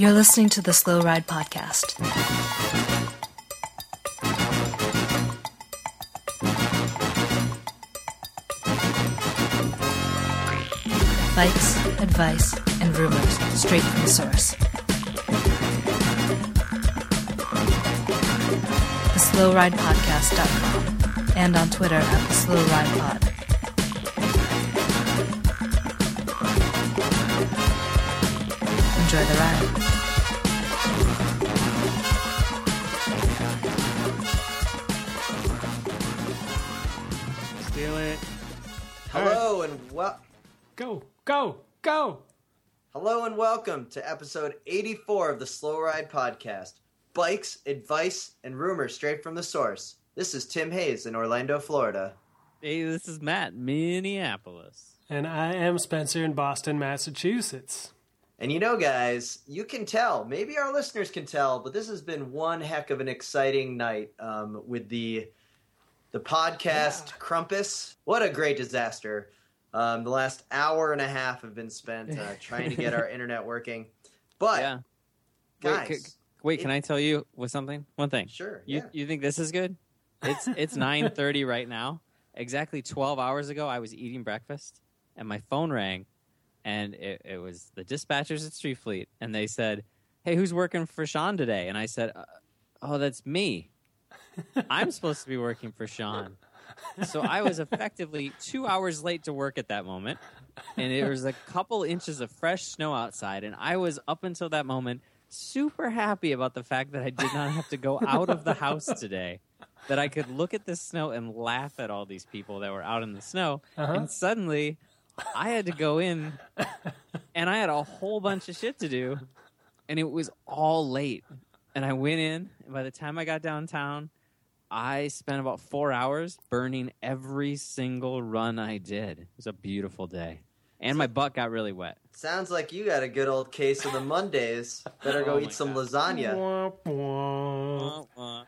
You're listening to the Slow Ride Podcast. Bikes, advice, and rumors straight from the source. TheSlowRidePodcast.com and on Twitter at the Slow Ride Pod. Enjoy the ride. Go, go. hello and welcome to episode 84 of the Slow Ride Podcast. Bikes, advice, and rumors straight from the source. This is Tim Hayes in Orlando, Florida. Hey, this is Matt, Minneapolis. And I am Spencer in Boston, Massachusetts. And you know, guys, you can tell, maybe our listeners can tell, but this has been one heck of an exciting night um, with the the podcast Crumpus. What a great disaster! Um, the last hour and a half have been spent uh, trying to get our internet working. But yeah. Wait, guys, c- wait, can I tell you with something? One thing. sure, You yeah. you think this is good? It's it's nine thirty right now. Exactly twelve hours ago, I was eating breakfast, and my phone rang, and it, it was the dispatchers at Street Fleet, and they said, "Hey, who's working for Sean today?" And I said, uh, "Oh, that's me. I'm supposed to be working for Sean." So I was effectively two hours late to work at that moment, and it was a couple inches of fresh snow outside, and I was up until that moment super happy about the fact that I did not have to go out of the house today. That I could look at the snow and laugh at all these people that were out in the snow, Uh-huh. and suddenly I had to go in, and I had a whole bunch of shit to do, and it was all late. And I went in, and by the time I got downtown, I spent about four hours burning every single run I did. It was a beautiful day. And my butt got really wet. Sounds like you got a good old case of the Mondays. Better go Oh eat some God. lasagna. Wah, wah.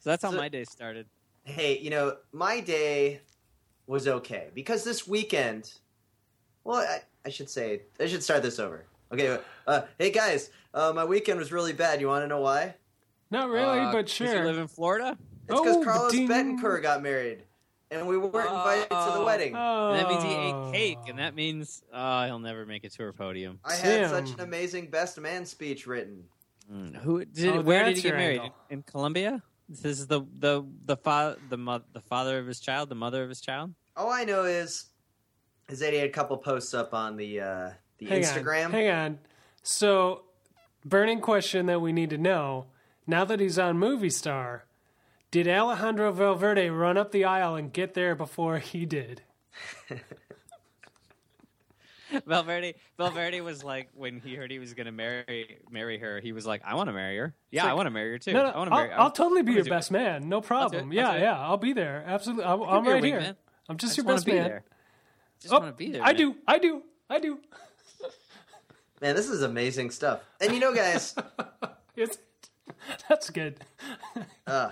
So that's how So- my day started. Hey, you know, my day was okay because this weekend. Well, I, I should say I should start this over. Okay, uh, hey guys, uh, my weekend was really bad. You want to know why? Not really, Uh, sure. You live in Florida? It's because Oh, Carlos ding. Betancourt got married, and we weren't invited to the Oh. wedding. oh. That means he ate cake, and that means uh, he'll never make it to her podium. I had Tim. such an amazing best man speech written. Mm, Who did? Oh, where did he get married? angle. In Colombia? This is the the the father the mo- the father of his child, the mother of his child. All I know is, is that he had a couple posts up on the uh, the Hang Instagram. On, hang on. So, burning question that we need to know now that he's on Movistar, did Alejandro Valverde run up the aisle and get there before he did? Valverde Valverde was like when he heard he was going to marry marry her, he was like, "I want to marry her. Yeah, like- I want to marry her too. No, no, I want to I'll, marry. I'll totally be your gonna do best man. No problem. it. Yeah, I'll yeah, I'll be there. Absolutely. I'm, I'm right here. wingman. I'm just, just your best be man. there. Just Oh, want to be there. I man. do. I do. I do. Man, this is amazing stuff. And you know, guys, It's, that's good. uh,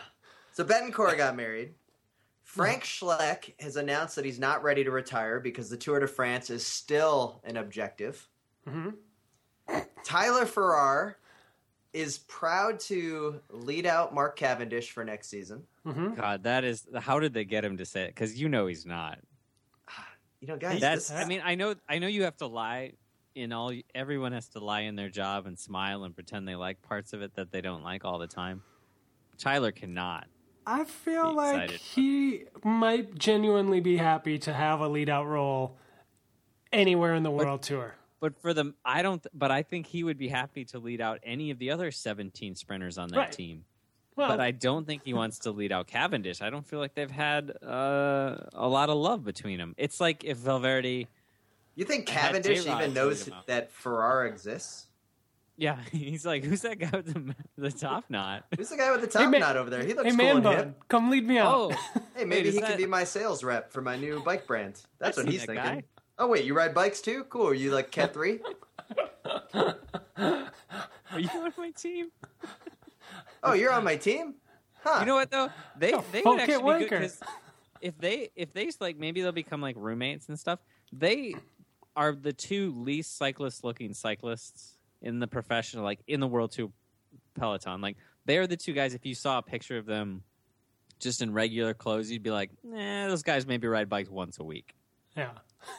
so Betancourt got married. Frank Schleck has announced that he's not ready to retire because the Tour de France is still an objective. Mm-hmm. Tyler Farrar is proud to lead out Mark Cavendish for next season. Mm-hmm. God, that is. How did they get him to say it? Because you know he's not. You know, guys, That's. this, I mean, I know. I know you have to lie. In all, everyone has to lie in their job and smile and pretend they like parts of it that they don't like all the time. Tyler cannot. I feel like he might genuinely be happy to have a lead out role anywhere in the world tour. But for them, I don't. But I think he would be happy to lead out any of the other 17 sprinters on that Right. team. Well, but I don't think he wants to lead out Cavendish. I don't feel like they've had uh, a lot of love between them. It's like if Valverde, you think Cavendish even knows lead him out. that Farrar exists? Yeah, he's like, who's that guy with the, the top knot? Who's the guy with the top man- knot over there? He looks hey, cool man and bun, hip. come lead me out. Oh, Hey, maybe Wait, is he that- can be my sales rep for my new bike brand. That's I've what seen he's that thinking. guy. Oh wait, you ride bikes too? Cool. Are you like Cat three? Are you on my team? Oh, you're on my team? Huh. You know what though? They Oh, they fuck would it, actually be good wanker. because if they if they like maybe they'll become like roommates and stuff. They are the two least cyclist looking cyclists in the professional, like in the World Tour peloton. Like they are the two guys. If you saw a picture of them just in regular clothes, you'd be like, "Nah, those guys maybe ride bikes once a week." Yeah.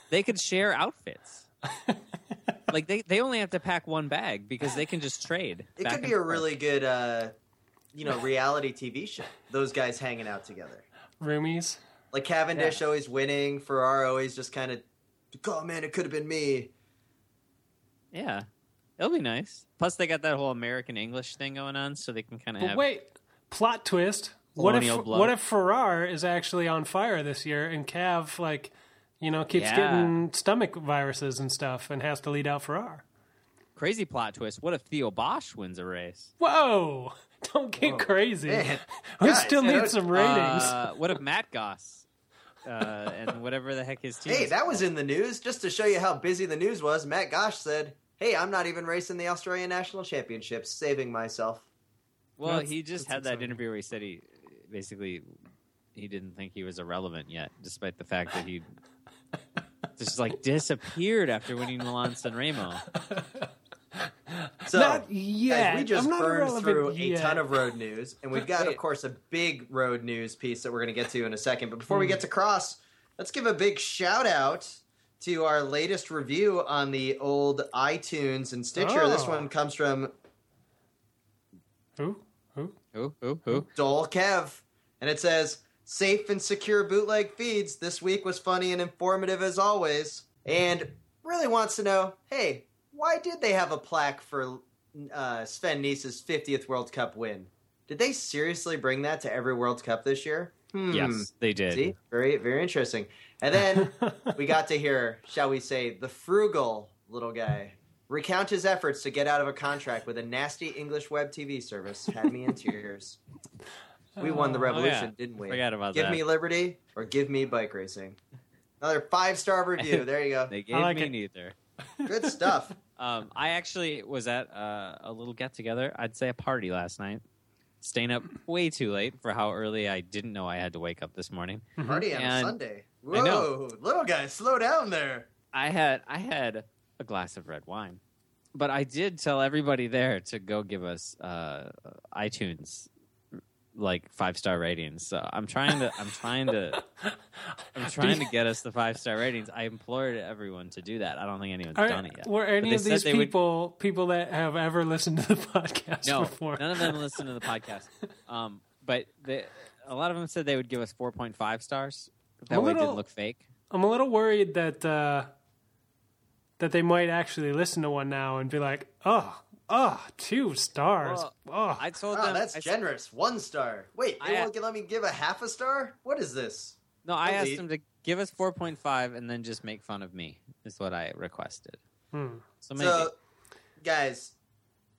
They could share outfits. like they, they only have to pack one bag because they can just trade. It could be a forth. really good, uh, you know, reality TV show. Those guys hanging out together. Roomies. Like Cavendish always winning, Ferraro always just kind of, oh man, it could have been me. yeah. It'll be nice. Plus, they got that whole American English thing going on, so they can kind of But have. wait, plot twist. What if Colonial blood. what if Farrar is actually on fire this year and Cav like, you know, keeps Yeah. getting stomach viruses and stuff and has to lead out Farrar? Crazy plot twist. What if Theo Bos wins a race? Whoa! Don't get crazy. Man. we Guys, still you know, need some ratings. Uh, what if Matt Goss uh, and whatever the heck his team Hey, is that was in the news. Just to show you how busy the news was, Matt Goss said, hey, I'm not even racing the Australian National Championships, saving myself. Well, That's- he just had that exciting. interview where he said he basically he didn't think he was irrelevant yet, despite the fact that he just like disappeared after winning Milan San Remo. So, Not guys, yet. we just I'm burned irrelevant through a ton of road news, and we've got, of course, a big road news piece that we're going to get to in a second. But before we Hmm. get to cross, let's give a big shout out to our latest review on the old iTunes and Stitcher. This Oh. one comes from Who? Who? Who? Who? Who? Dole Kev, and it says safe and secure bootleg feeds. This week was funny and informative as always, and really wants to know, hey, why did they have a plaque for uh, Sven Nys's 50th World Cup win? Did they seriously bring that to every World Cup this year? Hmm. Yes, they did. See, very very interesting. And then we got to hear, shall we say, the frugal little guy recount his efforts to get out of a contract with a nasty English web TV service. Had me in tears. We won the Oh, revolution, yeah. didn't we? Forgot about give that. me liberty or give me bike racing. Another five star review. There you go. They gave like me it. neither. Good stuff. Um, I actually was at uh, a little get together. I'd say a party last night. Staying up way too late for how early I didn't know I had to wake up this morning. Party on a And- Sunday. I know. Whoa, little guy, slow down there. I had I had a glass of red wine, but I did tell everybody there to go give us uh, iTunes like five star ratings. So I'm trying to I'm trying to I'm trying to get us the five star ratings. I implored everyone to do that. I don't think anyone's Are, done it yet. were any of these they would- people people that have ever listened to the podcast No, before? none of them listen to the podcast. Um, but they, a lot of them said they would give us 4.5 stars. That way it didn't look fake. I'm a little worried that uh, that they might actually listen to one now and be like, "Oh, oh, two stars. Well, oh, I told Oh, them that's I said- generous. One star. Wait, they I- won't let me give a half a star? What is this? No, I asked Delete. them to give us 4.5 and then just make fun of me. Is what I requested. hmm. So maybe So, guys,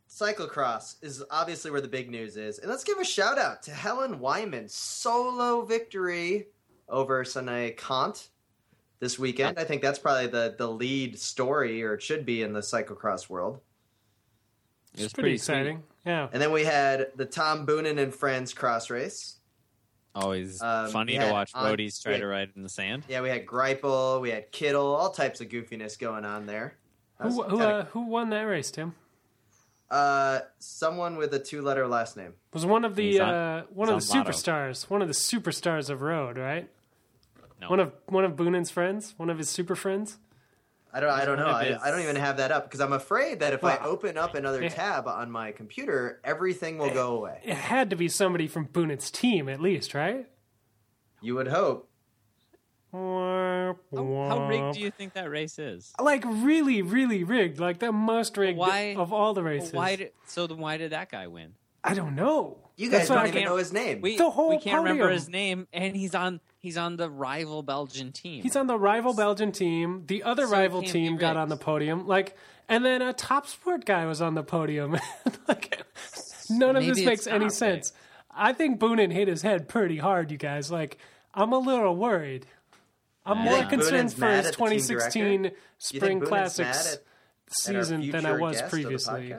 cyclocross is obviously where the big news is. And let's give a shout out to Helen Wyman. Solo victory over Sanne Cant this weekend. I think that's probably the, the lead story, or it should be in the cyclocross world. It was it's pretty, sweet. exciting. Yeah. And then we had the Tom Boonen and Friends cross race. Always Um, funny to watch on- roadies try yeah. to ride in the sand. Yeah, we had Greipel, we had Kittel, all types of goofiness going on there. Who who, kinda- uh, who won that race, Tim? uh, someone with a two-letter last name. Was one of the on- uh, one of the he's Lotto. superstars, one of the superstars of road, right? No. One of one of Boonen's friends, one of his super friends. I don't. I don't know. I, I don't even have that up because I'm afraid that if I open up another Yeah. tab on my computer, everything will go away. It had to be somebody from Boonen's team, at least, right? You would hope. How, how rigged do you think that race is? Like really, really rigged. Like the most rigged Why- of all the races. Why did, so then why did that guy win? I don't know. You guys what don't even know his name. We, The whole we can't remember podium. his name, and he's on he's on the rival Belgian team. He's on the rival Belgian team. The other So rival team got on the podium. Like, and then a top sport guy was on the podium. like, none of Maybe this makes any not sense. I think Boonen hit his head pretty hard, you guys. Like, I'm a little worried. I'm I more concerned Boonen's for his at the team 2016 Spring Classics mad at- at season than I was guest of the previously.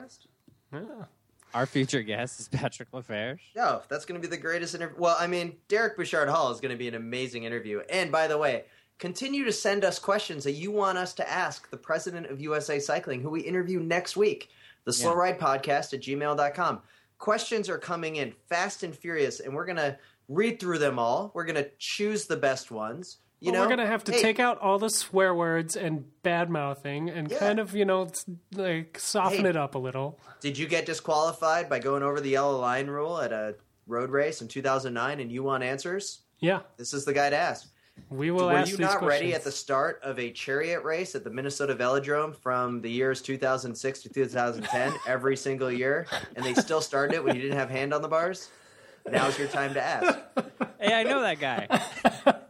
Yeah. Our future guest is Patrick Lafarge. No, that's going to be the greatest interview. Well, I mean, Derek Bouchard Hall is going to be an amazing interview. And by the way, continue to send us questions that you want us to ask the president of USA Cycling, who we interview next week. The Slow Yeah. Ride Podcast at gmail.com. Questions are coming in fast and furious, and we're going to read through them all. We're going to choose the best ones. You Well, know, we're gonna have to Hey, take out all the swear words and bad mouthing and Yeah. kind of, you know, like soften Hey. it up a little. Did you get disqualified by going over the yellow line rule at a road race in 2009 and you want answers? Yeah, This is the guy to ask. we will Were ask you these not ready at the start of a chariot race at the Minnesota Velodrome from the years 2006 to 2010 every single year, and they still started it when you didn't have hand on the bars? Now's your time to ask. Hey, I know that guy.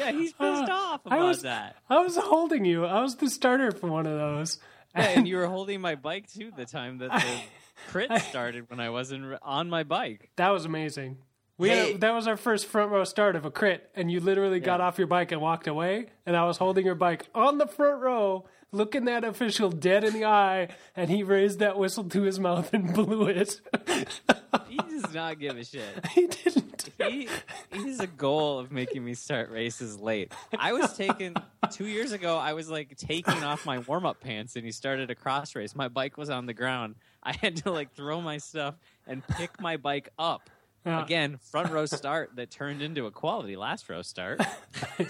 yeah, he's uh, pissed off I about was- that. I was holding you. I was the starter for one of those. Yeah, and you were holding my bike too the time that the crit started when I wasn't on my bike. That was amazing. We Hey. had, that was our first front row start of a crit, and you literally got off your bike and walked away, and I was holding your bike on the front row, looking that official dead in the eye, and he raised that whistle to his mouth and blew it. He does not give a shit. he didn't. He he has a goal of making me start races late. I was taking two years ago. I was like taking off my warm up pants, and he started a cross race. My bike was on the ground. I had to like throw my stuff and pick my bike up. Yeah. Again, front row start that turned into a quality last row start.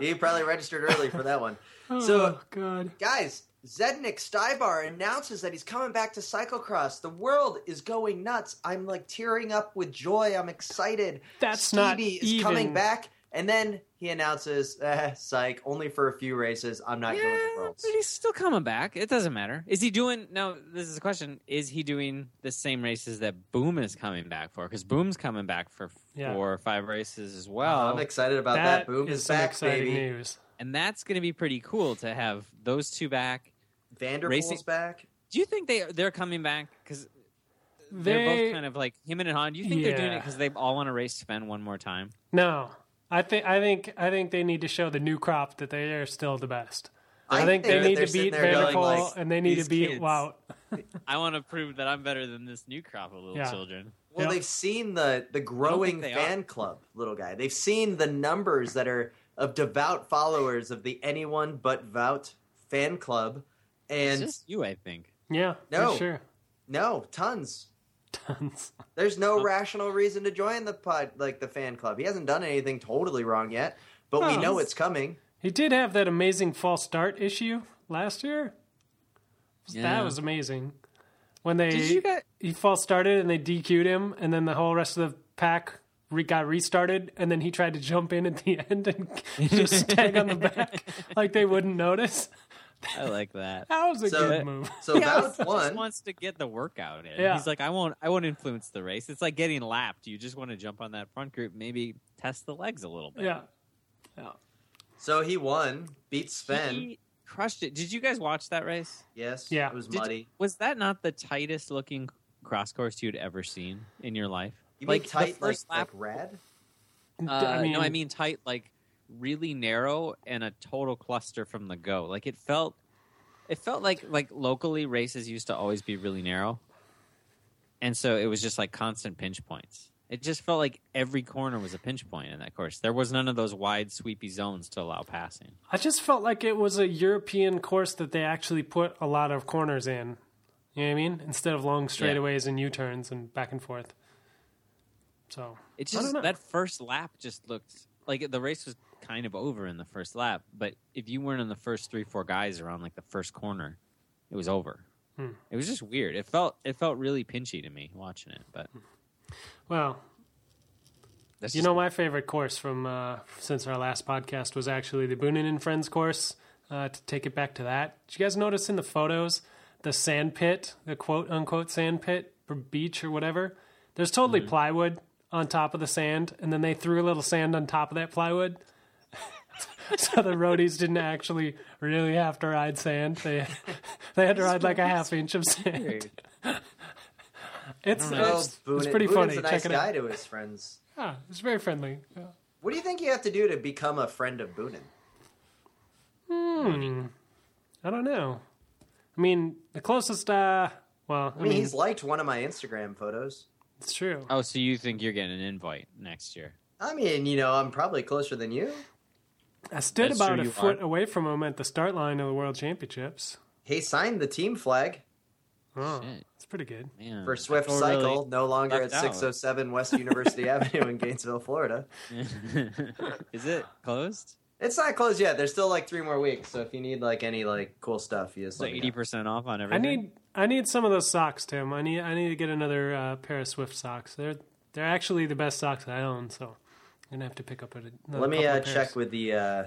He probably registered early for that one. oh So, God. guys, Zdenek Stybar announces that he's coming back to cyclocross. The world is going nuts. I'm like tearing up with joy. I'm excited. That's not is even- coming back, and then he announces, eh, "Psych, only for a few races. I'm not going to Yeah, Worlds." but he's still coming back. It doesn't matter. Is he doing now? This is a question. Is he doing the same races that Boom is coming back for? Because Boom's coming back for Yeah. four or five races as well. I'm excited about that. That Boom is is, some back, exciting baby. news. and that's going to be pretty cool to have those two back. Van der Poel's Racing- back. Do you think they they're coming back because they're They both kind of like him and Han? Do you think they're doing it because they all want to race Sven one more time? no. I think I think I think they need to show the new crop that they are still the best. I, think, that they need to beat Van der Poel like, and they need to beat kids. Wout. I want to prove that I'm better than this new crop of little Yeah. children. Well, Yeah. they've seen the the growing fan are. club, little guy. They've seen the numbers that are of devout followers of the anyone but Wout fan club, It's and just you, I think. Yeah, No. for sure. no, tons. Tons. There's no rational reason to join the pod, like the fan club. He hasn't done anything totally wrong yet, but we Oh. know it's coming. He did have that amazing false start issue last year. Yeah. That was amazing. When they Did you get? he false started and they DQ'd him, and then the whole rest of the pack re- got restarted, and then he tried to jump in at the end and just tag on the back like they wouldn't notice. I like that. That was a So- good move. So Yeah, Wout he won. just wants to get the workout in. Yeah. He's like, I won't, I won't influence the race. It's like getting lapped. You just want to jump on that front group, maybe test the legs a little bit. Yeah. yeah. So he won, beat Sven. He crushed it. Did you guys watch that race? yes, Yeah. it was Did- muddy. Was that not the tightest looking cross course you'd ever seen in your life? You like mean tight, the first like, lap. like rad? uh, I mean, no, I mean tight, like really narrow and a total cluster from the go. Like it felt, it felt like like locally races used to always be really narrow, and so it was just like constant pinch points. It just felt like every corner was a pinch point in that course. There was none of those wide sweepy zones to allow passing. I just felt like it was a European course that they actually put a lot of corners in. You know what I mean? Instead of long straightaways and U turns and back and forth. So It just that first lap just looked like the race was kind of over in the first lap. But if you weren't in the first three, four guys around like the first corner, it was over. Hmm. It was just weird. It felt it felt really pinchy to me watching it. But well, that's You just- know, my favorite course from uh, since our last podcast was actually the Boonen and Friends course. Uh, to take it back to that, did you guys notice in the photos the sand pit, the quote unquote sand pit or beach or whatever? There's totally Mm-hmm. plywood on top of the sand, and then they threw a little sand on top of that plywood. so the roadies didn't actually really have to ride sand. They they had to ride like a half inch of sand. It's Well, it's, Boone- it's pretty Boone's funny. a nice Check it guy out. to his friends. Yeah, it's very friendly. Yeah. What do you think you have to do to become a friend of Boonen? Hmm. I don't know. I mean, the closest, uh, well, I mean, he's liked one of my Instagram photos. it's true. Oh, so you think you're getting an invite next year? I mean, you know, I'm probably closer than you. I stood That's about true, a foot are. away from him at the start line of the World Championships. He signed the team flag Oh, Shit. it's pretty good. Man, for Swift Cycle, really- no longer at left out. 607 West University Avenue in Gainesville, Florida. Is it closed? It's not closed yet. There's still like three more weeks. So if you need like any like cool stuff, you just So eighty percent off on everything. I need I need some of those socks, Tim. I need I need to get another uh, pair of Swift socks. They're they're actually the best socks I own, so I'm gonna have to pick up a, another Let me uh, pairs. check with the uh,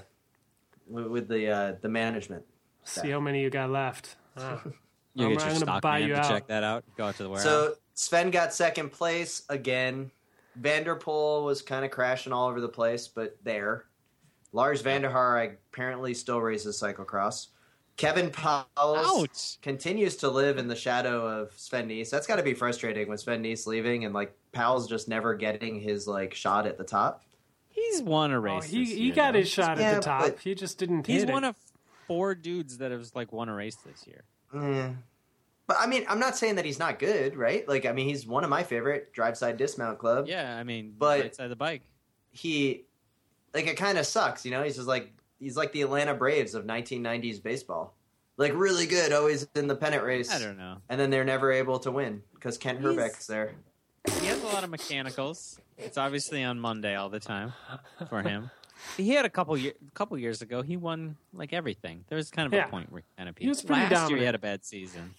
with, with the uh, the management. See how many you got left. Ah. You I'm- get I'm gonna stock buy you to out. check that out. Go out to the warehouse. So Sven got second place again. Van der Poel was kind of crashing all over the place, but there. Lars van der Haar apparently still races cyclocross. Kevin Pauwels Ouch! continues to live in the shadow of Sven Nys. That's got to be frustrating when Sven Nys leaving and like Powell's just never getting his like shot at the top. He's won a Oh, race. he this he year, got though. his shot Yeah, at the top. He just didn't He's hit one it. of four dudes that has like won a race this year. Eh. But I mean, I'm not saying that he's not good, right? Like, I mean, he's one of my favorite drive side dismount club. Yeah, I mean, But- right side of the bike. he like it kind of sucks, you know. He's just like he's like the Atlanta Braves of 1990s baseball, like really good, always in the pennant race, I don't know. and then they're never able to win because Kent He's- Herbeck's there. He has a lot of mechanicals. It's obviously on Monday all the time for him. He had a couple year, couple years ago. He won like everything. There was kind of Yeah. a point where he kind of He was pretty Last year he had a bad season.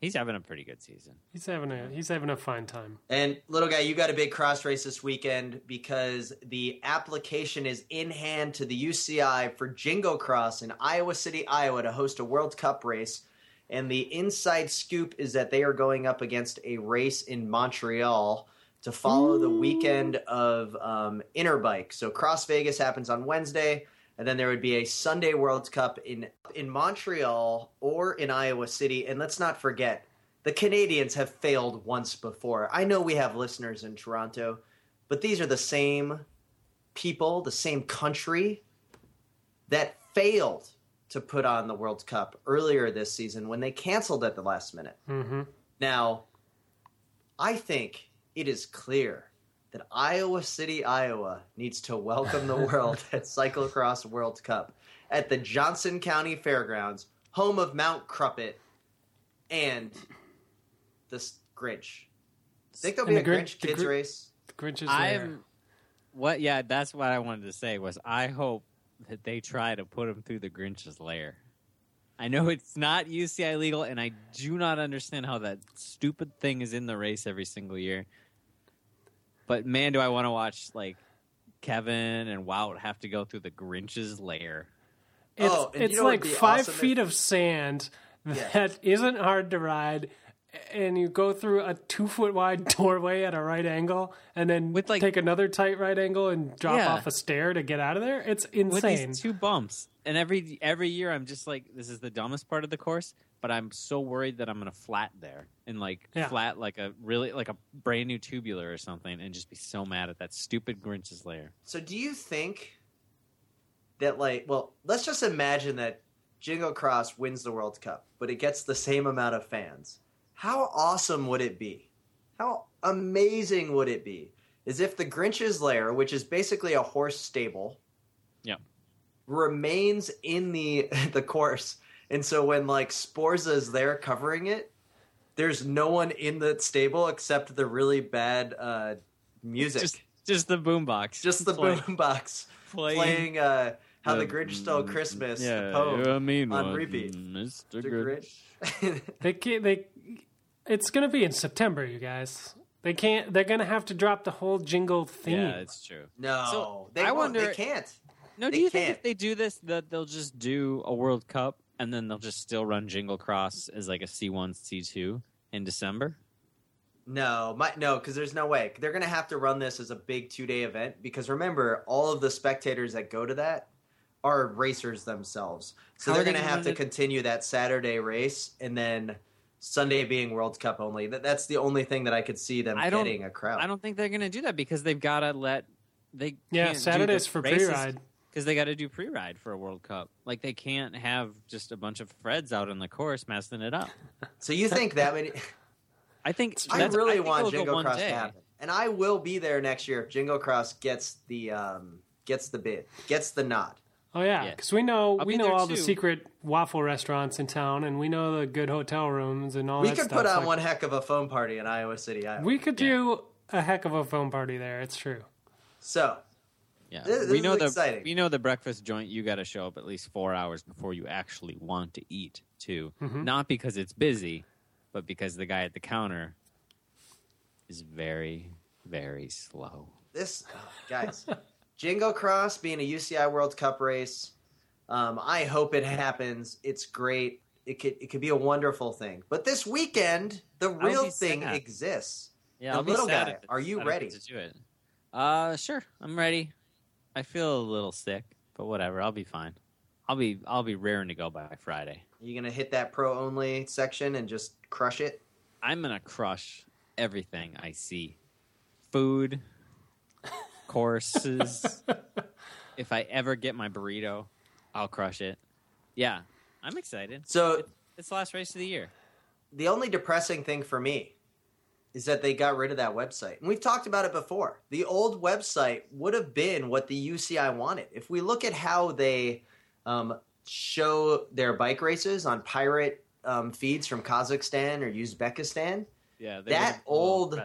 He's having a pretty good season. He's having a he's having a fine time. And little guy, you got a big cross race this weekend because the application is in hand to the UCI for Jingle Cross in Iowa City, Iowa, to host a World Cup race. And the inside scoop is that they are going up against a race in Montreal to follow the weekend of um, Interbike. So Cross Vegas happens on Wednesday, and then there would be a Sunday World Cup in in Montreal or in Iowa City. And let's not forget, the Canadians have failed once before. I know we have listeners in Toronto, but these are the same people, the same country that failed to put on the World Cup earlier this season when they canceled at the last minute. hmm Now, I think it is clear that Iowa City, Iowa needs to welcome the world at Cyclocross World Cup at the Johnson County Fairgrounds, home of Mount Krumpet and the Grinch. I Think there'll be And a the Grinch, Grinch- the kids Gr- race? The Grinch is there. I'm what? Yeah, that's what I wanted to say. Was I hope that they try to put him through the Grinch's lair. I know it's not UCI legal, and I do not understand how that stupid thing is in the race every single year. But man, do I want to watch like Kevin and Wout have to go through the Grinch's lair. It's, Oh, and you it's know like five awesome if- feet of sand Yeah. that isn't hard to ride, and you go through a two foot wide doorway at a right angle, and then With, like- take another tight right angle and drop Yeah. off a stair to get out of there. It's insane. with these two bumps. And every every year, I'm just like, this is the dumbest part of the course. But I'm so worried that I'm gonna flat there and like Yeah. flat like a really like a brand new tubular or something, and just be so mad at that stupid Grinch's lair. So do you think that like well, let's just imagine that Jingle Cross wins the World Cup, but it gets the same amount of fans. How awesome would it be? How amazing would it be? Is if the Grinch's lair, which is basically a horse stable, Yeah. remains in the the course. And so when like Sporza is there covering it, there's no one in the stable except the really bad uh, music. Just just the boombox, just the Play- boombox playing, playing uh, "How the the- Grinch Stole Christmas," Yeah, the poem. you're mean on one, repeat. Mr. The Grinch. Grinch. They can't. They. It's gonna be in September, you guys. They can't. They're gonna have to drop the whole jingle theme. Yeah, it's true. no, So, they I won't. wonder- They can't. No, They do you think can't. if they do this, that they'll just do a World Cup and then they'll just still run Jingle Cross as like a C one, C two in December? No, my, no, because there's no way they're going to have to run this as a big two day event. Because remember, all of the spectators that go to that are racers themselves, so How they're going to gonna have to it- continue that Saturday race and then Sunday being World Cup only. That, that's the only thing that I could see them I don't- getting a crowd. I don't think they're going to do that because they've got to let they Yeah, can't Saturdays for pre-ride. because they got to do pre-ride for a World Cup. Like they can't have just a bunch of Freds out on the course messing it up. So you think that many? I think I that's- really think want it'll Jingle Cross day. to happen, and I will be there next year if Jingle Cross gets the um, gets the bid, gets the nod. Oh yeah, Yeah. because we know I'll we know there all the secret waffle restaurants in town, and we know the good hotel rooms and all We that could stuff. put on Like, one heck of a phone party in Iowa City, Iowa. We could Yeah. do a heck of a phone party there. It's true. so Yeah, This- this we is know the exciting. we know the breakfast joint. You got to show up at least four hours before you actually want to eat. Too, Mm-hmm. not because it's busy, but because the guy at the counter is very, very slow. this guys, Jingle Cross being a UCI World Cup race. Um, I hope it happens. It's great. It could it could be a wonderful thing. But this weekend, the real thing sad. exists. Yeah, The I'll be little sad guy, are you ready? To do it. Uh, sure, I'm ready. I feel a little sick, but whatever. I'll be fine. I'll be I'll be raring to go by Friday. Are you gonna hit that pro only section and just crush it. I'm gonna crush everything I see. Food, courses. if I ever get my burrito, I'll crush it. Yeah, I'm excited. So It's the last race of the year. the only depressing thing for me is that they got rid of that website. And we've talked about it before. The old website would have been what the UCI wanted. If we look at how they um, show their bike races on pirate um, feeds from Kazakhstan or Uzbekistan, Yeah, That old-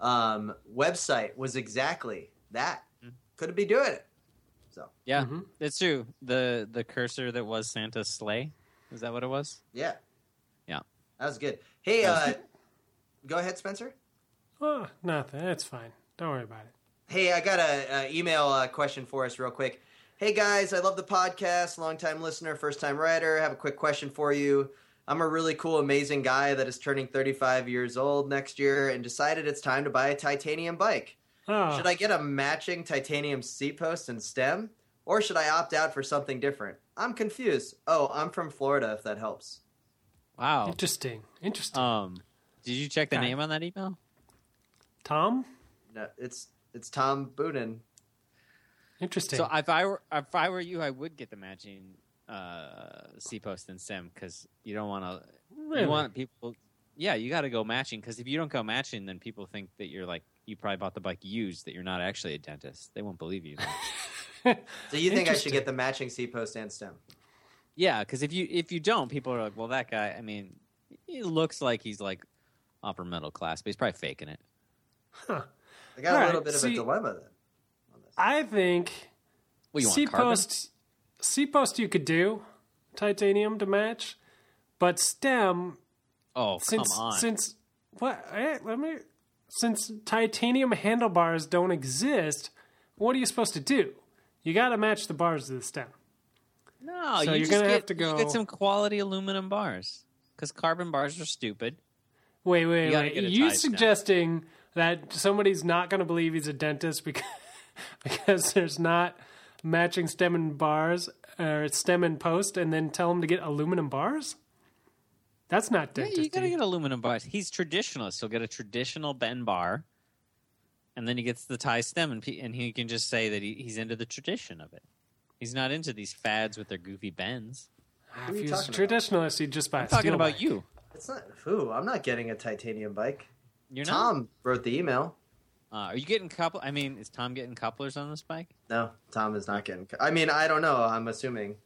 um, website was exactly that. Mhm. Could be doing it. So, Yeah, Mhm. it's true. The the cursor that was Santa's sleigh. Is that what it was? yeah. Yeah. That was good. Hey, That uh, go ahead, Spencer. Oh, nothing. It's fine. Don't worry about it. Hey, I got a, a email uh, question for us, real quick. Hey guys, I love the podcast. Long time listener, first time writer. Have a quick question for you. I'm a really cool, amazing guy that is turning 35 years old next year and decided it's time to buy a titanium bike. Oh, Should I get a matching titanium seat post and stem, or should I opt out for something different? I'm confused. Oh, I'm from Florida. If that helps. Wow. interesting. Interesting. Um, did you check the Okay. name on that email? Tom. No, it's it's Tom Boonen. Interesting. So if I were if I were you, I would get the matching uh, C post and stem because you don't want to. really? You want people. Yeah, you got to go matching because if you don't go matching, then people think that you're like you probably bought the bike used. That you're not actually a dentist. They won't believe you. So you think I should get the matching seat post and stem? yeah, because if you if you don't, people are like, well, that guy. I mean, he looks like he's like upper middle class, but he's probably faking it. Huh. I got a little right, bit of see- a dilemma then. on this. I think Well, you C post. C post you could do titanium to match, but stem Oh, since come on. since what? eh, let me. Since titanium handlebars don't exist, what are you supposed to do? You got to match the bars to the stem. no, so you you're just gonna get, have to go- get some quality aluminum bars because carbon bars are stupid. Wait, wait, You wait. get a you suggesting that somebody's not going to believe he's a dentist because because there's not matching stem and bars or stem and post, and then tell him to get aluminum bars? That's not Yeah, dentist. you gotta get aluminum bars. He's traditionalist. He'll get a traditional bend bar, and then he gets the tie stem, and, pe- and he can just say that he, he's into the tradition of it. He's not into these fads with their goofy bends. are if you he a talking about? traditionalist, he'd just buy I'm a talking steel about bike. you. It's not. Who? I'm not getting a titanium bike. You're not. Tom wrote the email. Uh, are you getting couple? I mean, is Tom getting couplers on this bike? No, Tom is not getting. I mean, I don't know. I'm assuming.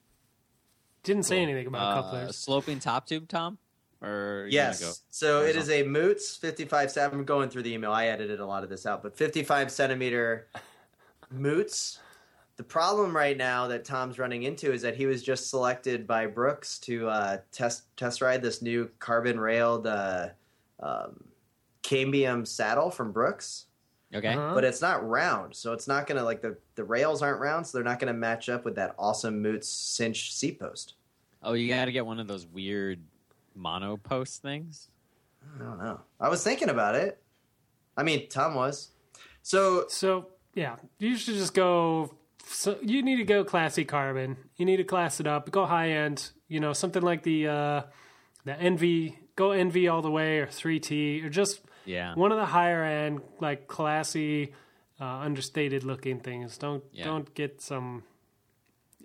Didn't say anything about Uh, couplers. sloping top tube, Tom. Or are Yes. go- So it is a Moots 55. cent- I'm going through the email. I edited a lot of this out, but 55 centimeter Moots. The problem right now that Tom's running into is that he was just selected by Brooks to uh, test test ride this new carbon railed uh, um, cambium saddle from Brooks. Okay. Uh-huh. but it's not round, so it's not gonna like the the rails aren't round, so they're not gonna match up with that awesome Moots cinch seat post. Oh, you got to get one of those weird mono post things. I don't know. I was thinking about it. I mean, Tom was. So So yeah, you should just go. So you need to go classy carbon. You need to class it up. Go high end. You know something like the uh, the ENVE. Go ENVE all the way, or 3T, or just Yeah. one of the higher end, like classy, uh, understated looking things. Don't Yeah. don't get some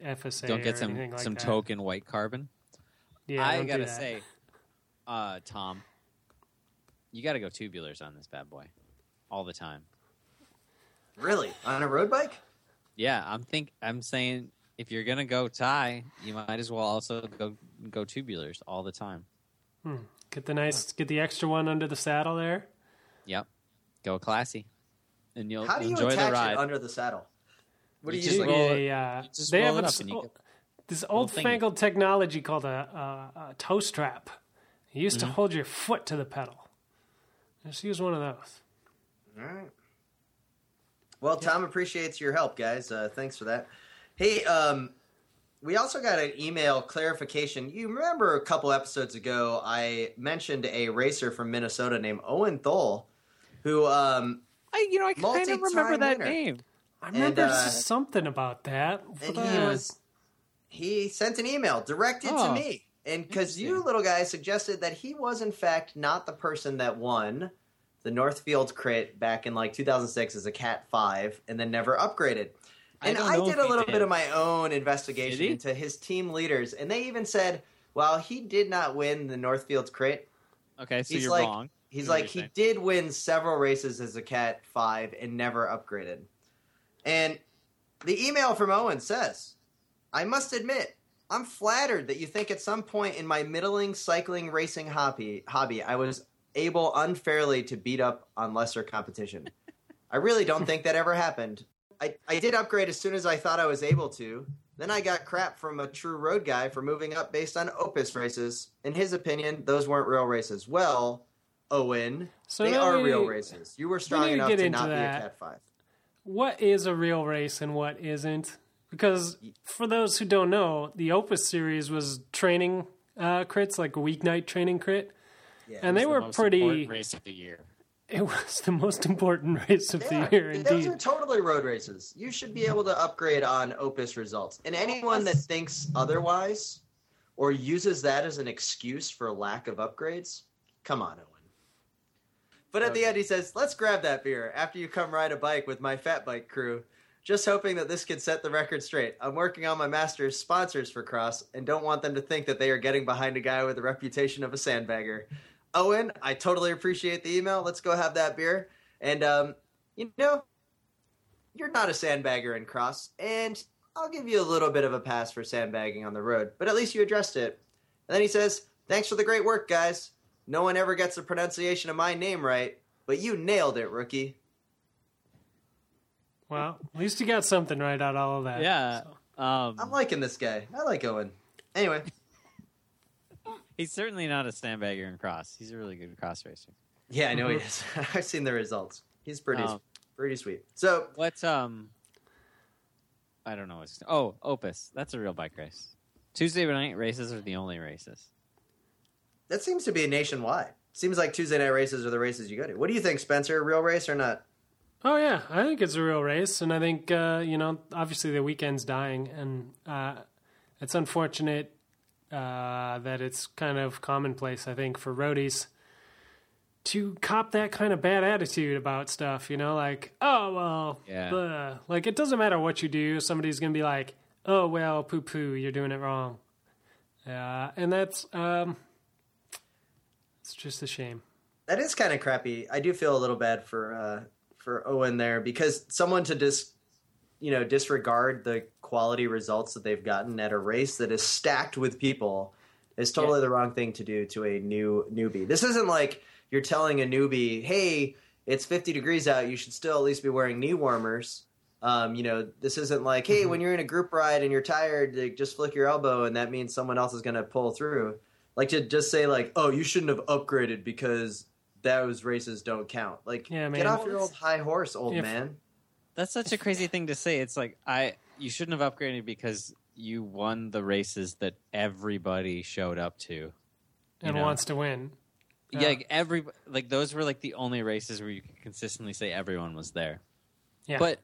FSA. Don't get or some like some that. token white carbon. Yeah, I gotta say, uh, Tom, you got to go tubulars on this bad boy, all the time. really on a road bike? Yeah, I'm think I'm saying if you're gonna go tie, you might as well also go go tubulars all the time. Get the nice, get the extra one under the saddle there. Yep, go classy, and you'll How do you enjoy the attach ride. it under the saddle? What do You you just use? Do Like, roll a, uh, just they roll have it a up s- and this old-fangled technology called a, a, a toe strap. You used Mm-hmm. to hold your foot to the pedal. Just use one of those. All right. Well, Tom appreciates your help, guys. Uh, thanks for that. Hey, um, we also got an email clarification. You remember a couple episodes ago, I mentioned a racer from Minnesota named Owen Thole, who um, I, you know, I kind of remember that winner. name. I remember uh, something about that. and he was he sent an email directed to Oh, me, and because you little guy suggested that he was in fact not the person that won the Northfield crit back in like 2006 as a Cat Five, and then never upgraded. And don't I, did a little did. bit of my own investigation into his team leaders, and they even said, while he did not win the Northfield crit, Okay, so He's you're like- wrong. He's I like he saying. did win several races as a Cat Five and never upgraded. And the email from Owen says, "I must admit, I'm flattered that you think at some point in my middling cycling racing hobby, hobby I was able unfairly to beat up on lesser competition. I really don't think that ever happened. I, I did upgrade as soon as I thought I was able to. Then I got crap from a true road guy for moving up based on Opus races. In his opinion, those weren't real races. Well, Owen, So they are we- real races. You were strong enough to into not be a. Cat 5. what is a real race and what isn't? Because for those who don't know, the Opus series was training uh, crits, like weeknight training crit, Yeah. and they the were pretty. race of the year. It was the most important race of Yeah, the year, those indeed. are totally road races. You should be able to upgrade on Opus results. And anyone that thinks otherwise or uses that as an excuse for lack of upgrades, come on, Owen. But at the end, he says, Let's grab that beer after you come ride a bike with my fat bike crew. Just hoping that this could set the record straight. I'm working on my master's sponsors for Cross and don't want them to think that they are getting behind a guy with the reputation of a sandbagger. Owen, I totally appreciate the email. Let's go have that beer. And, um, you know, you're not a sandbagger in Cross, and I'll give you a little bit of a pass for sandbagging on the road, but at least you addressed it. And then he says, Thanks for the great work, guys. No one ever gets the pronunciation of my name right, but you nailed it, rookie. Well, at least you got something right out of all of that. Yeah. So. Um, I'm liking this guy. I like Owen. Anyway, he's certainly not a sandbagger in cross. He's a really good cross racer. yeah, I know he is. I've seen the results. He's pretty, Um, pretty sweet. So, what's um I don't know what's oh, Opus. That's a real bike race. Tuesday night races are the only races. that seems to be nationwide. Seems like Tuesday night races are the races you go to. What do you think, Spencer? Real race or not? Oh yeah, I think it's a real race, and I think uh, you know, obviously the weekend's dying, and uh, it's unfortunate uh, that it's kind of commonplace. I think for roadies to cop that kind of bad attitude about stuff. You know, like oh well, Yeah. blah. like it doesn't matter what you do. Somebody's gonna be like, oh well, poo poo, you're doing it wrong. Yeah, and that's um, it's just a shame. that is kind of crappy. I do feel a little bad for uh, for Owen there because someone to dis you know disregard the quality results that they've gotten at a race that is stacked with people is totally the wrong thing to do to a new newbie. This isn't like you're telling a newbie, "Hey, it's 50 degrees out. You should still at least be wearing knee warmers." Um, you know, this isn't like, "Hey, when you're in a group ride and you're tired, like, just flick your elbow and that means someone else is going to pull through." Like to just say like, "Oh, you shouldn't have upgraded because those races don't count." Like, Yeah, get man. off your old high horse, old If- man. That's such a crazy thing to say. It's like I you shouldn't have upgraded because you won the races that everybody showed up to. And know. wants to win. Yeah, Yeah. like every like those were like the only races where you could consistently say everyone was there. Yeah. But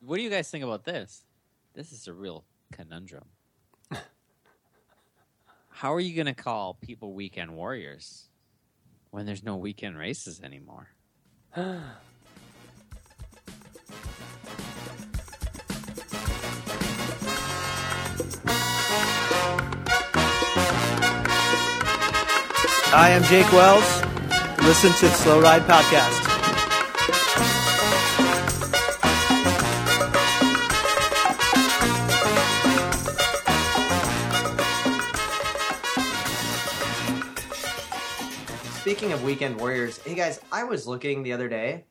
what do you guys think about this? This is a real conundrum. How are you going to call people weekend warriors when there's no weekend races anymore? I am Jake Wells. Listen to the Slow Ride Podcast. Speaking of weekend warriors, hey guys, I was looking the other day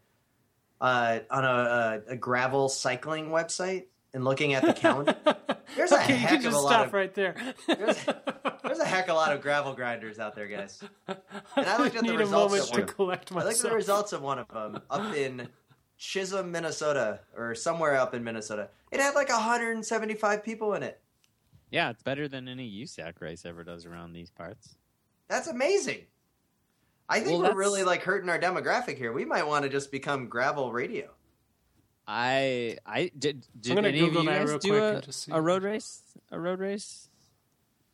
uh, on a, a, a gravel cycling website and looking at the calendar. There's a okay, you heck can of just a lot of right there. there's, there's a heck of a lot of gravel grinders out there, guys. And I looked at the results moment of to one. collect I looked at the results of one of them up in Chisholm, Minnesota, or somewhere up in Minnesota. It had like 175 people in it. Yeah, it's better than any USAC race ever does around these parts. That's amazing. I think Well, we're that's- really like hurting our demographic here. We might want to just become gravel radio. I I did. Did gonna any Google of you that guys real do quick a, and just see. a road race? A road race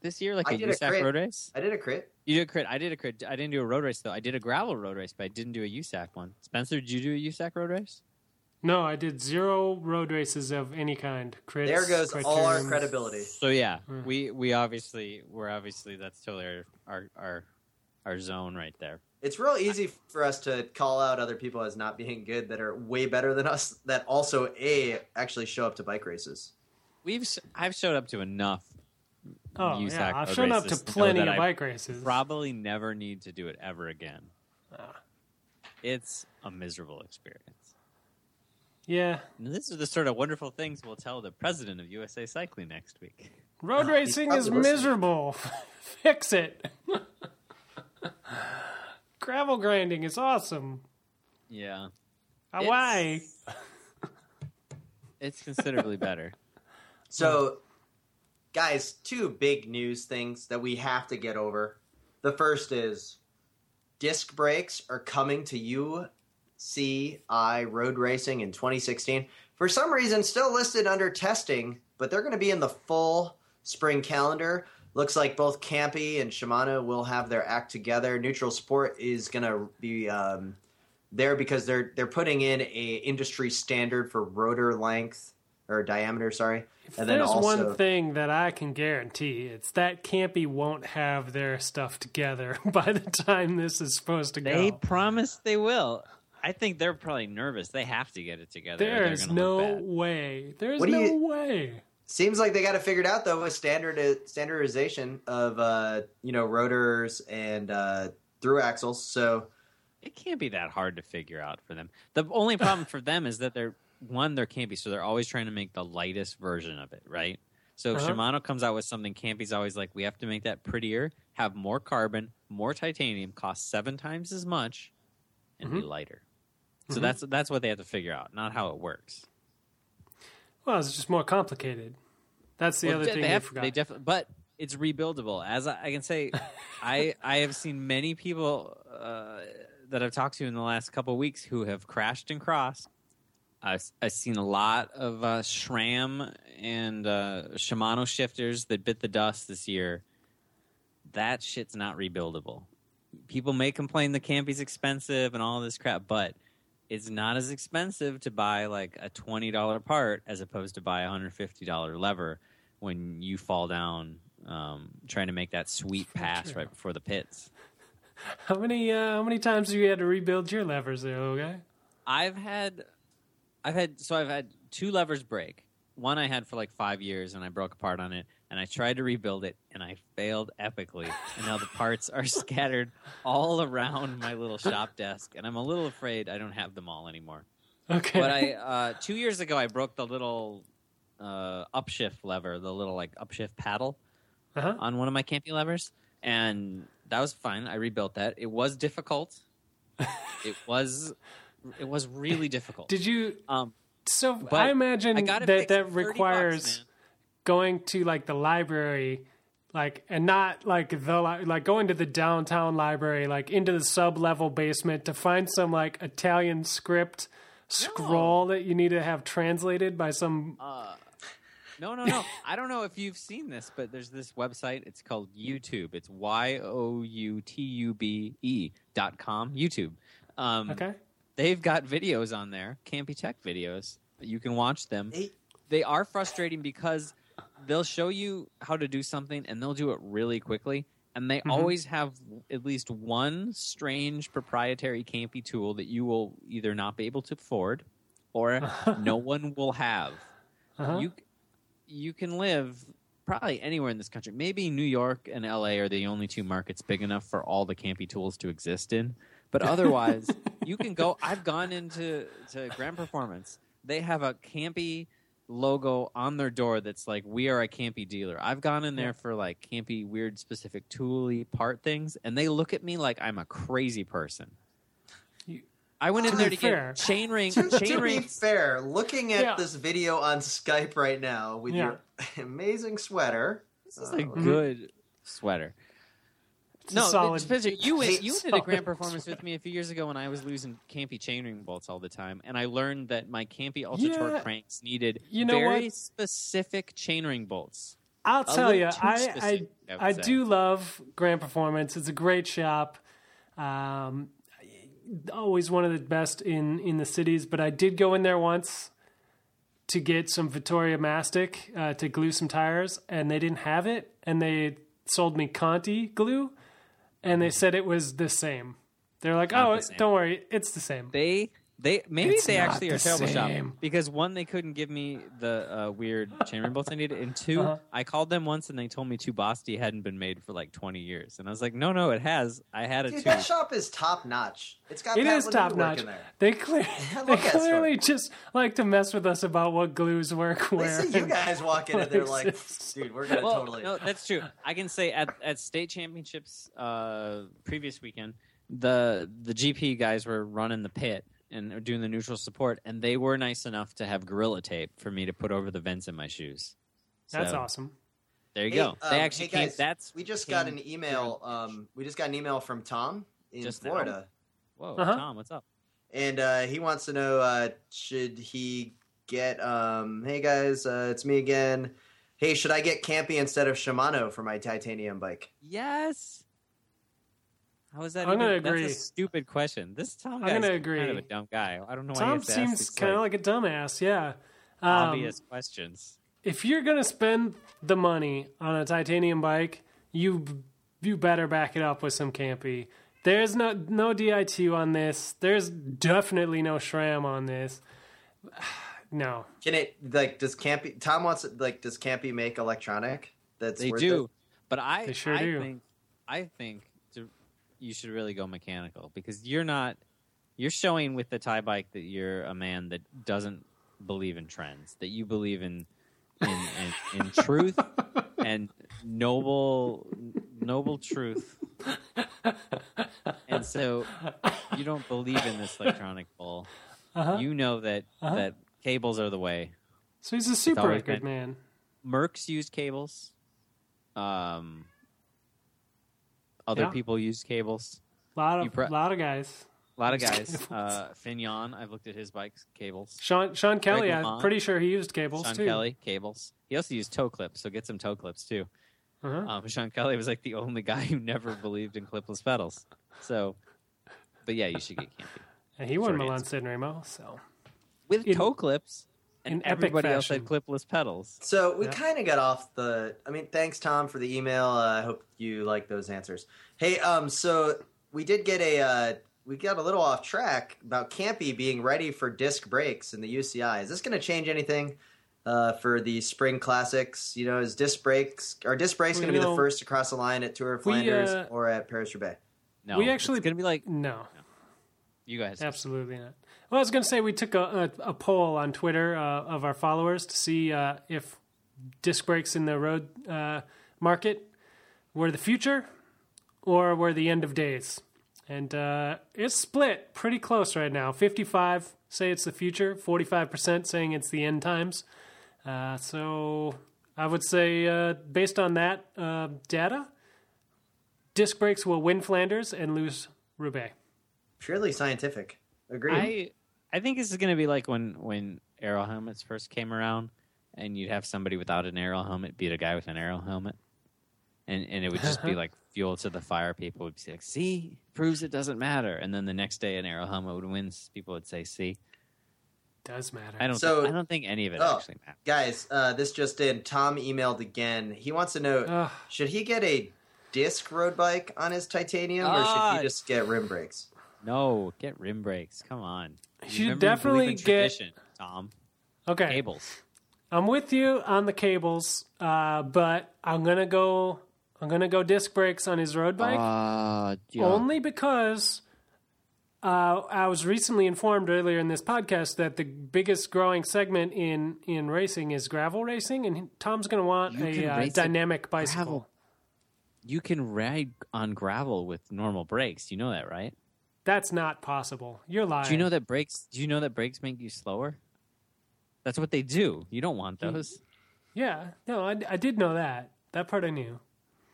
this year, like I a did a USAC crit. road race? I did a crit. You did a crit. I did a crit. I didn't do a road race though. I did a gravel road race, but I didn't do a USAC one. Spencer, did you do a USAC road race? No, I did zero road races of any kind. Crits, There goes all our credibility. So yeah, Hmm. we we obviously we're obviously that's totally our our our, our zone right there. It's real easy for us to call out other people as not being good that are way better than us that also a actually show up to bike races. We've I've showed up to enough. Oh USAC yeah, I've shown up to races to know plenty of I bike races. Probably never need to do it ever again. Ah. It's a miserable experience. Yeah, And these are the sort of wonderful things we'll tell the president of USA Cycling next week. road racing is miserable. Fix it. Gravel grinding is awesome. Yeah, Uh, It's- Why? it's considerably better. So, guys, two big news things that we have to get over. The first is disc brakes are coming to UCI road racing in 2016. For some reason, still listed under testing, but they're going to be in the full spring calendar. Looks like both Campy and Shimano will have their act together. Neutral Sport is going to be um, there because they're they're putting in a industry standard for rotor length or diameter. Sorry, If and then there's also one thing that I can guarantee, it's that Campy won't have their stuff together by the time this is supposed to go. They go. promise they will. I think they're probably nervous. They have to get it together. There's no way. There's no you- way. Seems like they got it figured out though with standard standardization of uh, you know rotors and uh, through axles. So It can't be that hard to figure out for them. The only problem for them is that they're one, they're campy, so they're always trying to make the lightest version of it, right? So if Uh-huh. Shimano comes out with something, Campy's always like, we have to make that prettier, have more carbon, more titanium, cost seven times as much, and be lighter. So Mhm. that's that's what they have to figure out, not how it works. Well, it's just more complicated. That's the Well, other de- thing they have, forgot. they definitely, but it's rebuildable. As I, I can say, I I have seen many people uh, that I've talked to in the last couple of weeks who have crashed and crossed. I've, I've seen a lot of uh, SRAM and uh, Shimano shifters that bit the dust this year. That shit's not rebuildable. People may complain the Campy's expensive and all this crap, but it's not as expensive to buy like a twenty dollar part as opposed to buy a hundred fifty dollar lever when you fall down um, trying to make that sweet pass True. right before the pits. how many uh, how many times have you had to rebuild your levers there, little guy? I've had, I've had, so I've had two levers break. One I had for like five years, and I broke apart on it, and I tried to rebuild it, and I failed epically. And now the parts are scattered all around my little shop desk, and I'm a little afraid I don't have them all anymore. Okay. But I, uh, two years ago, I broke the little uh, upshift lever, the little like upshift paddle uh-huh. on one of my Campy levers, and that was fine. I rebuilt that. It was difficult. it was, it was really difficult. Did you? um, So But I imagine I that that for 30 bucks, requires man. Going to like the library, like and not like the like going to the downtown library, like into the sub level basement to find some like Italian script scroll that you need to have translated by some. Uh, no, no, no. I don't know if you've seen this, but there's this website. It's called YouTube. It's y o u t u b e dot com. YouTube. Um, okay. They've got videos on there, Campy Tech videos. You can watch them. Hey. They are frustrating because they'll show you how to do something and they'll do it really quickly. And they always have at least one strange proprietary Campy tool that you will either not be able to afford or no one will have. Uh-huh. You you can live probably anywhere in this country. Maybe New York and LA are the only two markets big enough for all the campy tools to exist in. But otherwise, you can go. I've gone into to Grand Performance. They have a campy logo on their door that's like we are a campy dealer. I've gone in there for like campy weird specific tooly part things and they look at me like I'm a crazy person. You- I went in To there to fair- get chain ring To, chain to be fair, looking at Yeah. this video on Skype right now with Yeah. your amazing sweater. This is uh, a good sweater. It's no, solid- Spencer, you went, you did a grand performance with me a few years ago when I was losing campy chainring bolts all the time, and I learned that my campy ultra Yeah. torque cranks needed You know very what? specific chainring bolts. I'll A tell you, I, I I, I do love Grand Performance. It's a great shop. Um, always one of the best in, in the cities, but I did go in there once to get some Vittoria Mastik uh, to glue some tires, and they didn't have it, and they sold me Conti glue, and they said it was the same. They're like, Not oh, the same. don't worry, it's the same. They they maybe It's they not actually are a terrible same. shop because one they couldn't give me the uh, weird chainring bolts I needed, and 2 Uh-huh. I called them once and they told me two Basti hadn't been made for like twenty years, and I was like, no, no, it has. I had a Dude, two. that shop is top notch. It's got It Pat is Lemieux top notch. They clear, they that store. clearly just like to mess with us about what glues work They where. see you guys walk in and they're like, dude, we're gonna well, totally. no, that's true. I can say at at state championships uh, previous weekend, the the GP guys were running the pit and were doing the neutral support, and they were nice enough to have gorilla tape for me to put over the vents in my shoes. That's awesome. There you Hey, go. um, they actually hey came. guys, That's we just got an email. Um, we just got an email from Tom in Just now? Florida, Whoa, Uh-huh. Tom, what's up? and uh, he wants to know uh, should he get? Um, hey guys, uh, it's me again. Hey, should I get Campy instead of Shimano for my titanium bike? Yes. How is that? I'm even, gonna That's agree. a stupid question. This Tom I'm guy's gonna kind of a dumb guy. I don't know why Tom has seems kind of like, like a dumbass. Yeah. Um, obvious questions. if you're gonna spend the money on a titanium bike, you you better back it up with some campy. There's no no Di2 on this. There's definitely no SRAM on this. No. Can it like does Campy? Tom wants like does Campy make electronic? That's They worth do, it? but I They sure I do. think I think to, you should really go mechanical because you're not you're showing with the Ti bike that you're a man that doesn't believe in trends that you believe in in, in, in truth and noble noble truth and so you don't believe in this electronic bull Uh-huh. you know that Uh-huh. that cables are the way So he's a super record man. Merckx used cables. Um, other Yeah. people used cables. A lot of pre- lot of guys. A lot of guys. Uh, Fignon, I've looked at his bike's cables. Sean Sean Kelly, I'm pretty sure he used cables Sean too. Kelly, cables. He also used toe clips, so get some toe clips too. Uh-huh. Um, Sean Kelly was like the only guy who never believed in clipless pedals. So, but yeah, you should get campy and he won Milan San Remo, so with toe clips. And in epic everybody else fashion. had clipless pedals. So we Yeah. kind of got off the. I mean, thanks Tom for the email. Uh, I hope you like those answers. Hey, um, so we did get a. Uh, we got a little off track about Campy being ready for disc brakes in the UCI. Is this going to change anything uh, for the spring classics? You know, is disc brakes are disc brakes going to be you the first to cross the line at Tour of we, Flanders uh, or at Paris Roubaix? No, We actually- gonna be like no. You guys. Absolutely not. Well, I was going to say we took a, a, a poll on Twitter uh, of our followers to see uh, if disc brakes in the road uh, market were the future or were the end of days. And uh, it's split pretty close right now. 55 say it's the future, 45% saying it's the end times. Uh, so I would say, uh, based on that data, disc brakes will win Flanders and lose Roubaix. Purely scientific. Agreed. I I think this is going to be like when when aero helmets first came around, and you'd have somebody without an aero helmet beat a guy with an aero helmet, and and it would just be like fuel to the fire. People would be like, "See, proves it doesn't matter." And then the next day, an aero helmet would win. People would say, "See." Does matter. I don't. So- think, I don't think any of it Oh. actually matters. Guys, uh, this just in. Tom emailed again. He wants to know Ugh. should he get a disc road bike on his titanium or should Ah. he just get rim brakes? No, get rim brakes. Come on. You should definitely in get- Tom. Okay. Cables. I'm with you on the cables, uh, but I'm gonna go. I'm gonna go disc brakes on his road bike Uh, yeah. only because uh, I was recently informed earlier in this podcast that the biggest growing segment in in racing is gravel racing, and Tom's gonna want You a uh, a dynamic bicycle. you can ride on gravel with normal brakes. You know that, right? That's not possible. You're lying. Do you know that brakes? Do you know that brakes make you slower? That's what they do. You don't want those, Yeah, no, I, I did know that. That part I knew.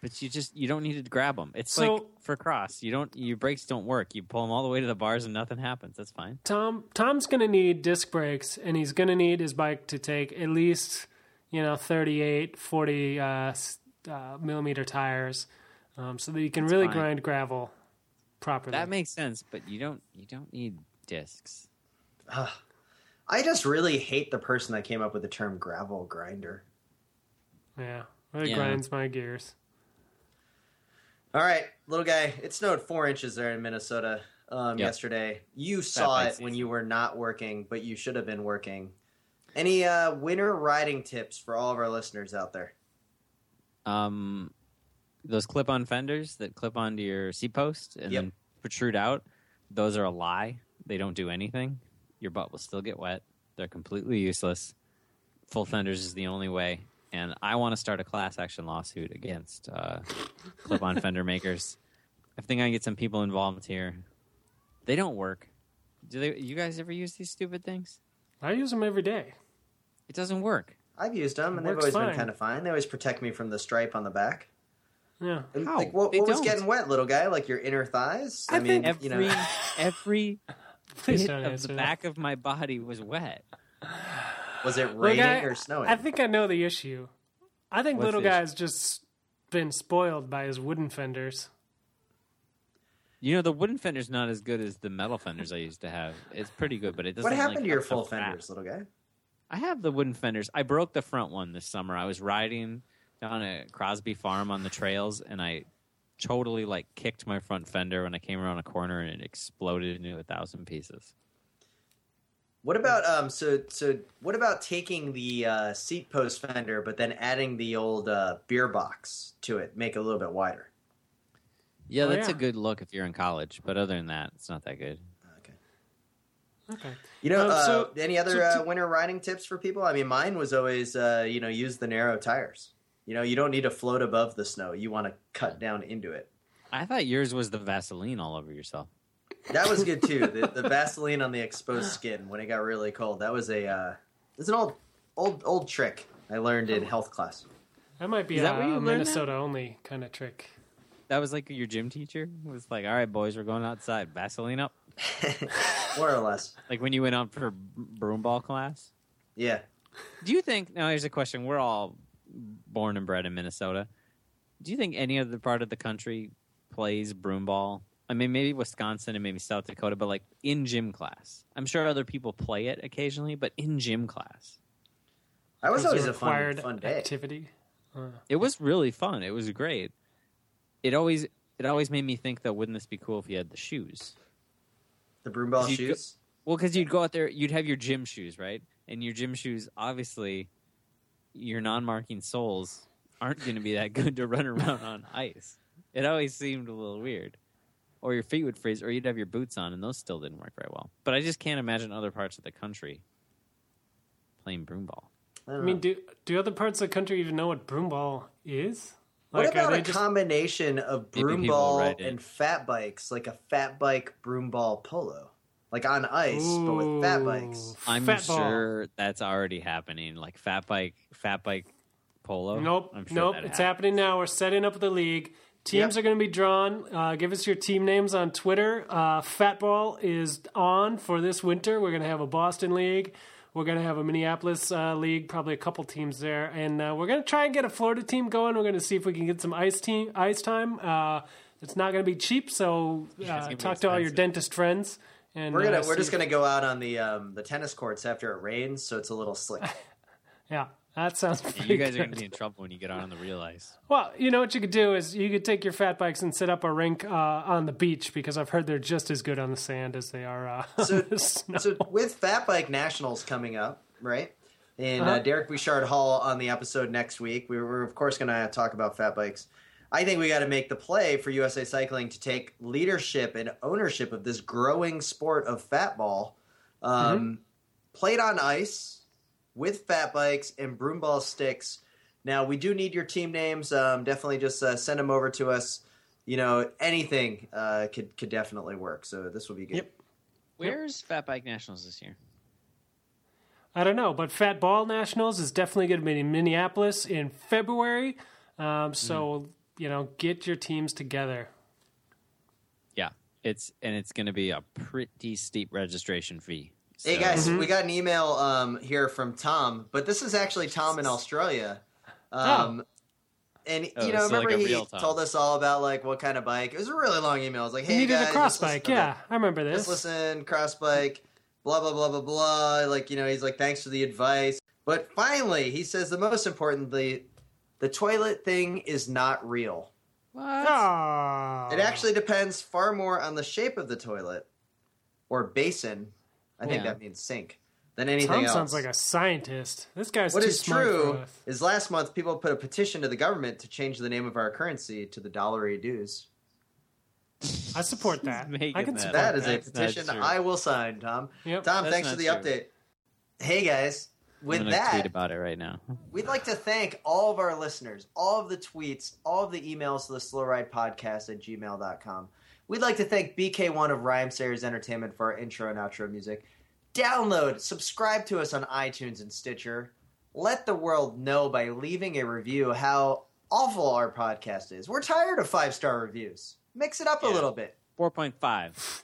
but you just you don't need to grab them. It's So- like for cross. You don't your brakes don't work. You pull them all the way to the bars and nothing happens. That's fine. Tom Tom's going to need disc brakes and he's going to need his bike to take at least, you know, 38, 40 uh, uh, millimeter tires um, so that he can really fine. grind gravel properly. That makes sense, but you don't you don't need discs. I just really hate the person that came up with the term gravel grinder. yeah, it Yeah. grinds my gears. All right, little guy. It snowed four inches there in Minnesota um, Yep. yesterday. You saw bike it when you were not working, but you should have been working. Any uh, winter riding tips for all of our listeners out there? Um, those clip-on fenders that clip onto your seat post and Yep. then protrude out, those are a lie. They don't do anything. Your butt will still get wet. They're completely useless. Full fenders is the only way. And I want to start a class action lawsuit against uh, clip-on fender makers. I think I can get some people involved here. They don't work. Do they? You guys ever use these stupid things? I use them every day. It doesn't work. I've used them, and they've always fine. been kind of fine. They always protect me from the stripe on the back. Yeah. And, How? Like, what, what was getting wet, little guy? Like your inner thighs? I mean, think you know, every Please bit of the that. back of my body was wet. was it raining I- or snowing? I think I know the issue. I think What's little the issue? guy's just been spoiled by his wooden fenders. You know, the wooden fender's not as good as the metal fenders I used to have. It's pretty good, but it doesn't. what happened like, to your have the full fat. fenders, little guy? I have the wooden fenders. I broke the front one this summer. I was riding down a Crosby Farm on the trails, and I totally like kicked my front fender when I came around a corner, and it exploded into a thousand pieces. What about um? So so what about taking the uh, seat post fender, but then adding the old uh, beer box to it, make it a little bit wider? Yeah, Oh, that's yeah. a good look if you're in college, but other than that, it's not that good. Okay. Okay. You know, Um, uh, so- any other so uh, winter riding tips for people? I mean, mine was always, uh, you know, use the narrow tires. You know, you don't need to float above the snow. You want to cut down into it. I thought yours was the Vaseline all over yourself. That was good too. the, the Vaseline on the exposed skin when it got really cold. That was a, uh, it's an old, old, old trick I learned in health class. That might be Is a, that where a learned that? Minnesota only kind of trick. That was like your gym teacher was like, "All right, boys, we're going outside. Vaseline up." More or less. Like when you went out for broom ball class. Yeah. Do you think? Now, here's a question: We're all born and bred in Minnesota. Do you think any other part of the country plays broom ball? I mean, maybe Wisconsin and maybe South Dakota, but like in gym class. I'm sure other people play it occasionally, but in gym class, I was Because always a a fun, fun day. activity. Uh, it was really fun. It was great. It always it always made me think that wouldn't this be cool if you had the shoes? The broom ball go- shoes. Well, because you'd go out there, you'd have your gym shoes, right? And your gym shoes, obviously, your non-marking soles aren't going to be that good to run around on ice. It always seemed a little weird. Or your feet would freeze, or you'd have your boots on, and those still didn't work very well. But I just can't imagine other parts of the country playing broomball. I, I mean, do do other parts of the country even know what broom ball is? what about a just- combination of Maybe broom people will ball write in. and fat bikes, like a fat bike broomball polo, like on ice, but with fat bikes? I'm fat ball. sure that's already happening, like fat bike, fat bike polo. Nope, I'm sure nope. It's happens. happening now. We're setting up the league. Teams Yep. are going to be drawn. Uh, give us your team names on Twitter. Uh, Fatball is on for this winter. We're going to have a Boston league. We're going to have a Minneapolis uh, league, probably a couple teams there, and uh, we're going to try and get a Florida team going. We're going to see if we can get some ice team ice time. Uh, it's not going to be cheap, so uh, talk to all your dentist friends. And We're gonna uh, we're just gonna go out on the um, the tennis courts after it rains, so it's a little slick. yeah. That sounds. Yeah, you guys are going to be in trouble when you get out on the real ice. Well, you know what you could do is you could take your fat bikes and set up a rink uh, on the beach because I've heard they're just as good on the sand as they are uh, So- on the snow. so with Fat Bike Nationals coming up, right? And Uh-huh. uh, Derek Bouchard-Hall on the episode next week. We were, of course, going to talk about fat bikes. I think we got to make the play for USA Cycling to take leadership and ownership of this growing sport of fat ball, um, played on ice with fat bikes and broom ball sticks. Now we do need your team names. Um, definitely just uh, send them over to us. You know, anything uh, could could definitely work. So this will be good. Yep. Where's Fat Bike Nationals this year? I don't know, but Fat Ball Nationals is definitely going to be in Minneapolis in February. Um, so you know, get your teams together. Yeah, it's and it's going to be a pretty steep registration fee. Hey So- guys, we got an email um, here from Tom, but this is actually Tom in Australia. Um, And Oh, you know, so like remember he Tom. told us all about like what kind of bike. It was a really long email. It was like, You "Hey needed guys, a cross just listen bike. Yeah, I remember this. just listen, cross bike, blah blah blah blah blah." Like you know, he's like, "Thanks for the advice." But finally, he says the most importantly, the toilet thing is not real. What? Aw. It actually depends far more on the shape of the toilet or basin. I think Yeah. that means sink than anything else. Tom else. sounds like a scientist. This guy's What too is smart for true us. is last month people put a petition to the government to change the name of our currency to the dollarydoos. I support that. I can that support That is a petition. I will sign, Tom. Yep. Tom, That's thanks for the true. update. Hey guys, with that, tweet about it right now. we'd like to thank all of our listeners, all of the tweets, all of the emails to the slow ride podcast at gmail.com. We'd like to thank BK-One of Rhymesayers Entertainment for our intro and outro music. Download, subscribe to us on iTunes and Stitcher. Let the world know by leaving a review how awful our podcast is. We're tired of five star reviews. Mix it up a little bit. Four point five.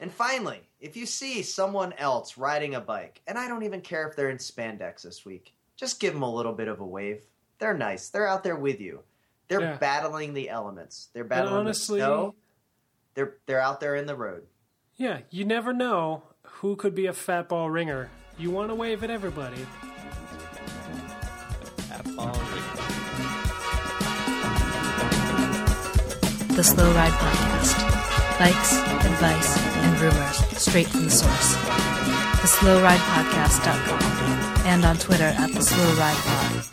And finally, if you see someone else riding a bike, and I don't even care if they're in spandex this week, just give them a little bit of a wave. They're nice. They're out there with you. They're Yeah. battling the elements. They're battling honestly- the snow. They're they're out there in the road. Yeah, you never know who could be a fat ball ringer. You want to wave at everybody. Fat ball. The Slow Ride Podcast. Bikes, advice, and rumors straight from the source. TheSlowRidePodcast.com and on Twitter at The Slow Ride Pod.